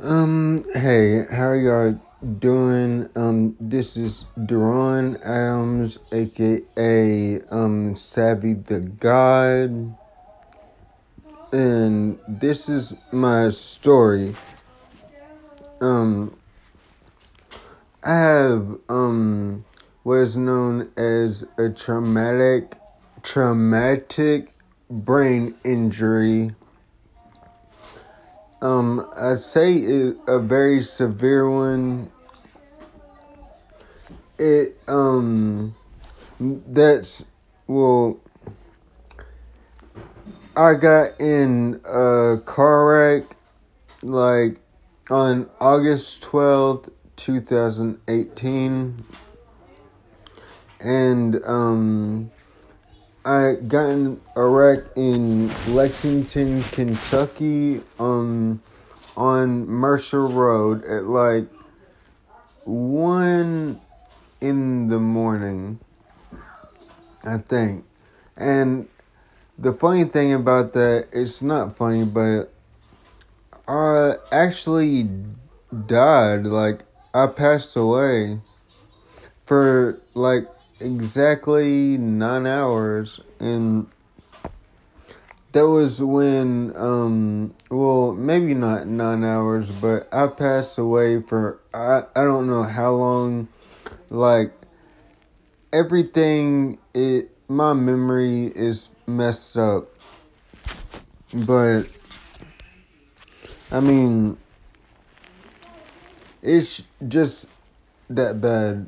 Um, hey, how y'all doing? Um, this is Duron Adams, aka um Savvy the God, and this is my story. Um, I have um what is known as a traumatic traumatic brain injury um, I say a very severe one. It um, that's well. I got in a car wreck like on August twelfth, two thousand eighteen, and um I got in a wreck in Lexington, Kentucky, um, on Mercer Road at like one in the morning, I think. And the funny thing about that, it's not funny, but I actually died. Like I passed away for exactly nine hours and that was when um well maybe not nine hours but i passed away for i i don't know how long like everything it my memory is messed up. But i mean it's just that bad.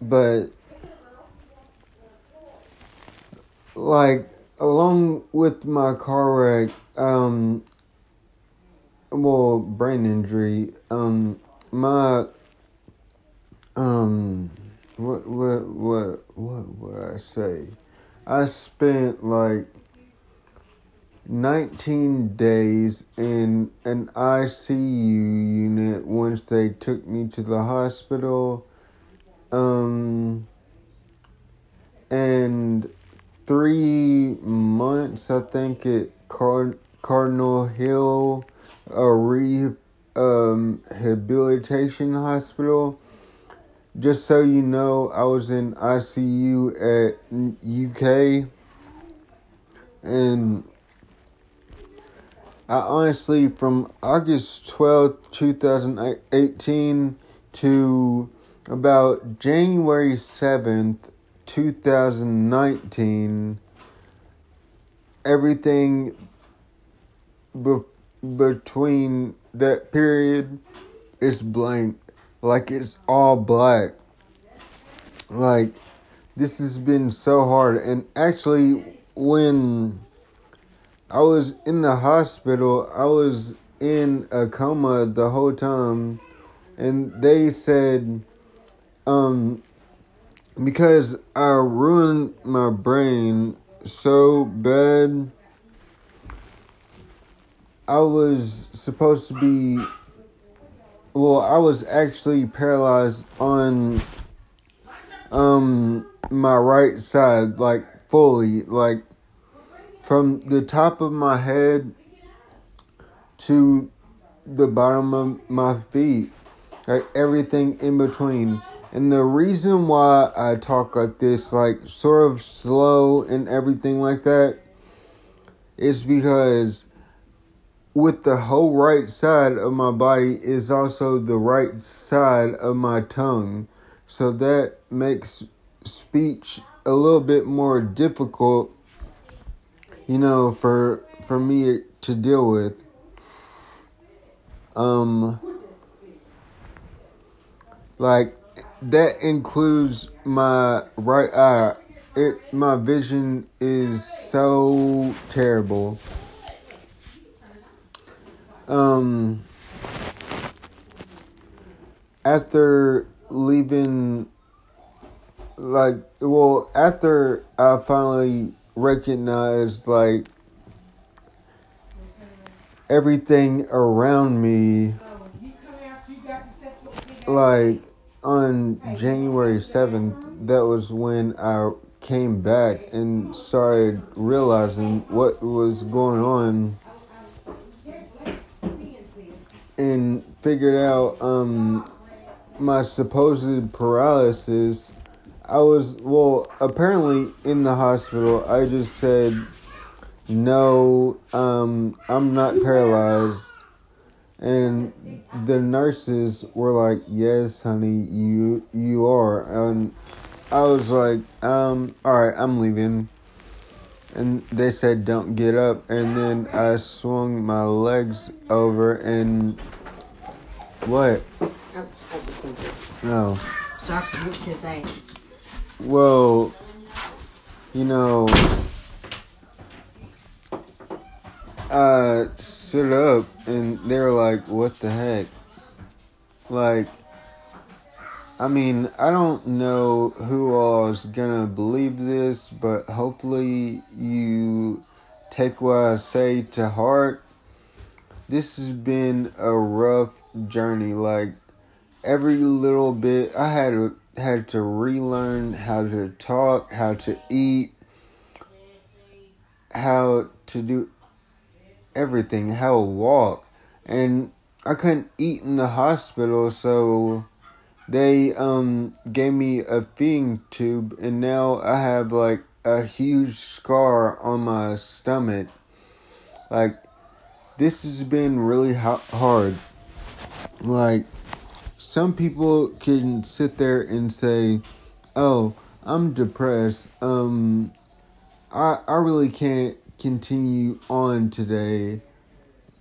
But like along with my car wreck, um, well, brain injury, um, my, um, what, what, what, what would I say? I spent like 19 days in an ICU unit once they took me to the hospital. Um, and three months, I think, at Card- Cardinal Hill, a rehabilitation um, Rehabilitation hospital. Just so you know, I was in ICU at UK, and I honestly, from August twelfth, two 2018 to about January 7th, 2019, everything be- between that period is blank. Like it's all black. Like this has been so hard. And actually, when I was in the hospital, I was in a coma the whole time. And they said, um, because I ruined my brain so bad. I was supposed to be well, I was actually paralyzed on um my right side like fully like from the top of my head to the bottom of my feet like everything in between and the reason why I talk like this, like sort of slow and everything like that, is because with the whole right side of my body is also the right side of my tongue. So that makes speech a little bit more difficult, you know, for for me to deal with. Um like that includes my right eye. It my vision is so terrible. Um after leaving like well after I finally recognized like everything around me like on January 7th, that was when I came back and started realizing what was going on. and figured out um, my supposed paralysis, I was, well, apparently in the hospital, I just said, no, um, I'm not paralyzed. And the nurses were like, "Yes, honey, you you are." And I was like, "Um, all right, I'm leaving." And they said, "Don't get up." And then I swung my legs over and what? No. Well, you know. Uh, stood up and they were like, what the heck? Like, I mean, I don't know who all is gonna believe this, but hopefully you take what I say to heart. This has been a rough journey. Like, every little bit, I had had to relearn how to talk, how to eat, how to do everything, Hell, walk. And I couldn't eat in the hospital, so they um gave me a feeding tube and now I have like a huge scar on my stomach. Like this has been really hard. Like some people can sit there and say, "Oh, I'm depressed. Um I I really can't continue on today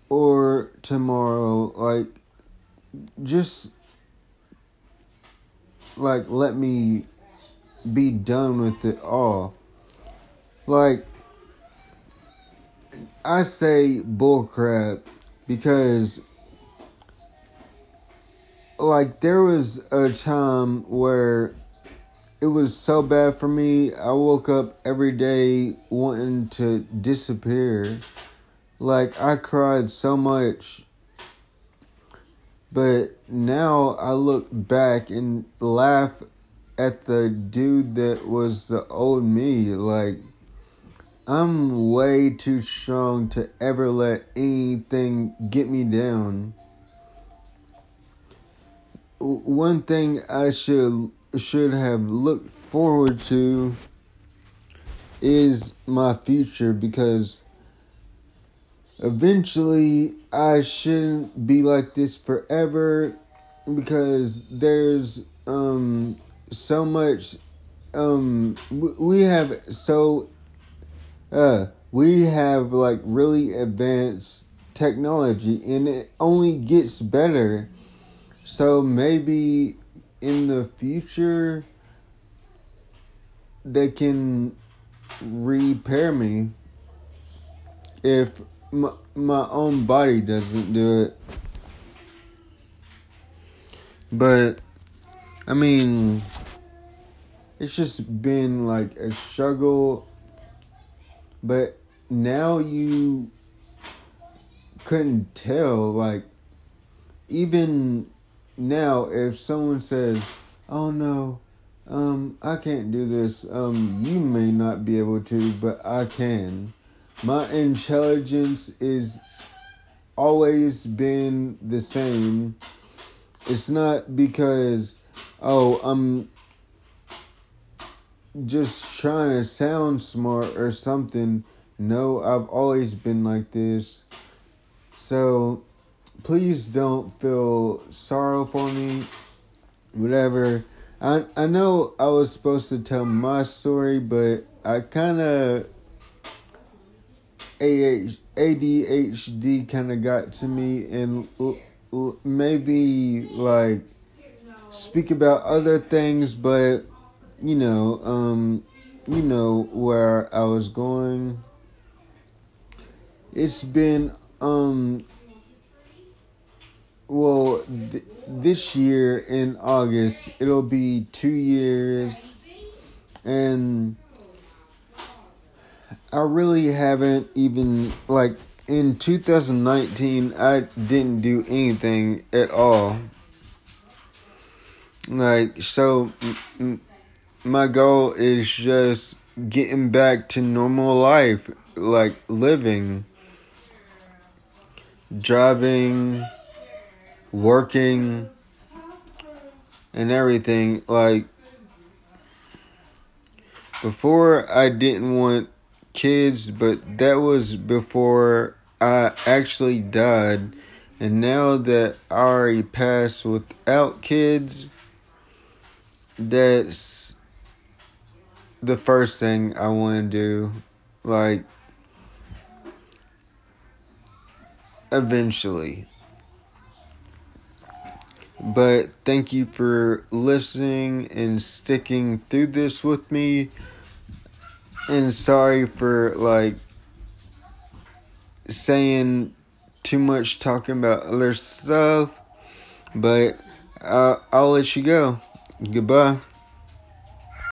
or tomorrow like just like let me be done with it all. Like i say bullcrap because like there was a time where it was so bad for me. I woke up every day wanting to disappear. Like I cried so much. But now I look back and laugh at the dude that was the old me. Like I'm way too strong to ever let anything get me down. One thing I should should have looked forward to is my future because eventually I shouldn't be like this forever because there's um so much um we have so uh we have like really advanced technology and it only gets better. So maybe in the future they can repair me if my, my own body doesn't do it. But I mean, it's just been like a struggle. But now you couldn't tell, like, even now if someone says, "Oh no, um, I can't do this," um, you may not be able to, but I can. My intelligence is always been the same. It's not because, oh, I'm just trying to sound smart or something. No, I've always been like this. So please don't feel sorrow for me. Whatever. I I know I was supposed to tell my story, but I kind of ADHD kind of got to me and maybe like speak about other things, but you know, um, you know where I was going. It's been um well, th- this year in August, it'll be two years, and I really haven't even, like, in 2019, I didn't do anything at all. Like, so, m- my goal is just getting back to normal life, like living, driving working and everything. Like, before I didn't want kids, but that was before I actually died. And now that I already passed without kids, that's the first thing I want to do. Like, eventually. But thank you for listening and sticking through this with me. And sorry for like saying too much talking about other stuff. But uh, I'll let you go. Goodbye.